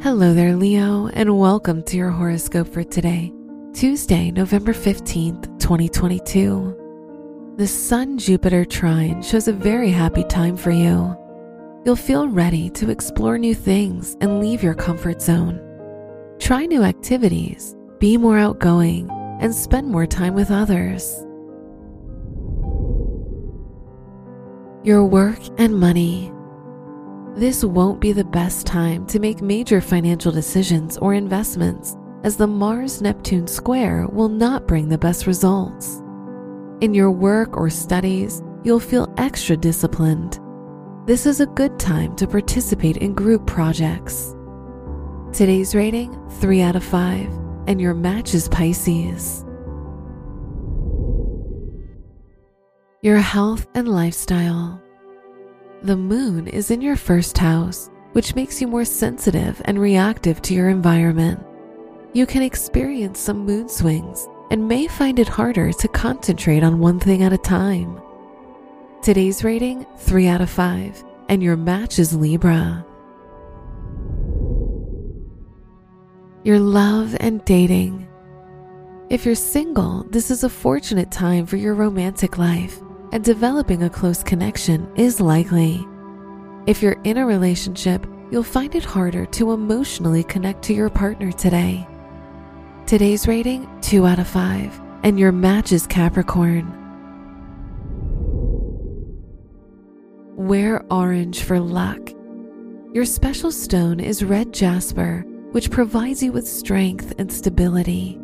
Hello there, Leo, and welcome to your horoscope for today, Tuesday, November 15th, 2022. The Sun Jupiter trine shows a very happy time for you. You'll feel ready to explore new things and leave your comfort zone. Try new activities, be more outgoing, and spend more time with others. Your work and money. This won't be the best time to make major financial decisions or investments, as the Mars Neptune square will not bring the best results. In your work or studies, you'll feel extra disciplined. This is a good time to participate in group projects. Today's rating 3 out of 5, and your match is Pisces. Your health and lifestyle. The moon is in your first house, which makes you more sensitive and reactive to your environment. You can experience some mood swings and may find it harder to concentrate on one thing at a time. Today's rating 3 out of 5, and your match is Libra. Your love and dating. If you're single, this is a fortunate time for your romantic life and developing a close connection is likely. If you're in a relationship, you'll find it harder to emotionally connect to your partner today. Today's rating 2 out of 5, and your match is Capricorn. Wear orange for luck. Your special stone is red jasper, which provides you with strength and stability.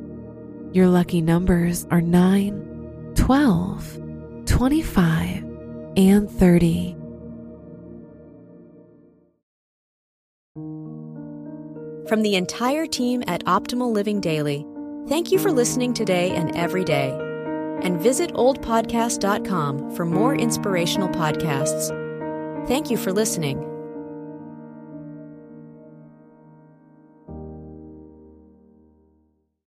Your lucky numbers are 9, 12, 25, and 30. From the entire team at Optimal Living Daily, thank you for listening today and every day. And visit oldpodcast.com for more inspirational podcasts. Thank you for listening.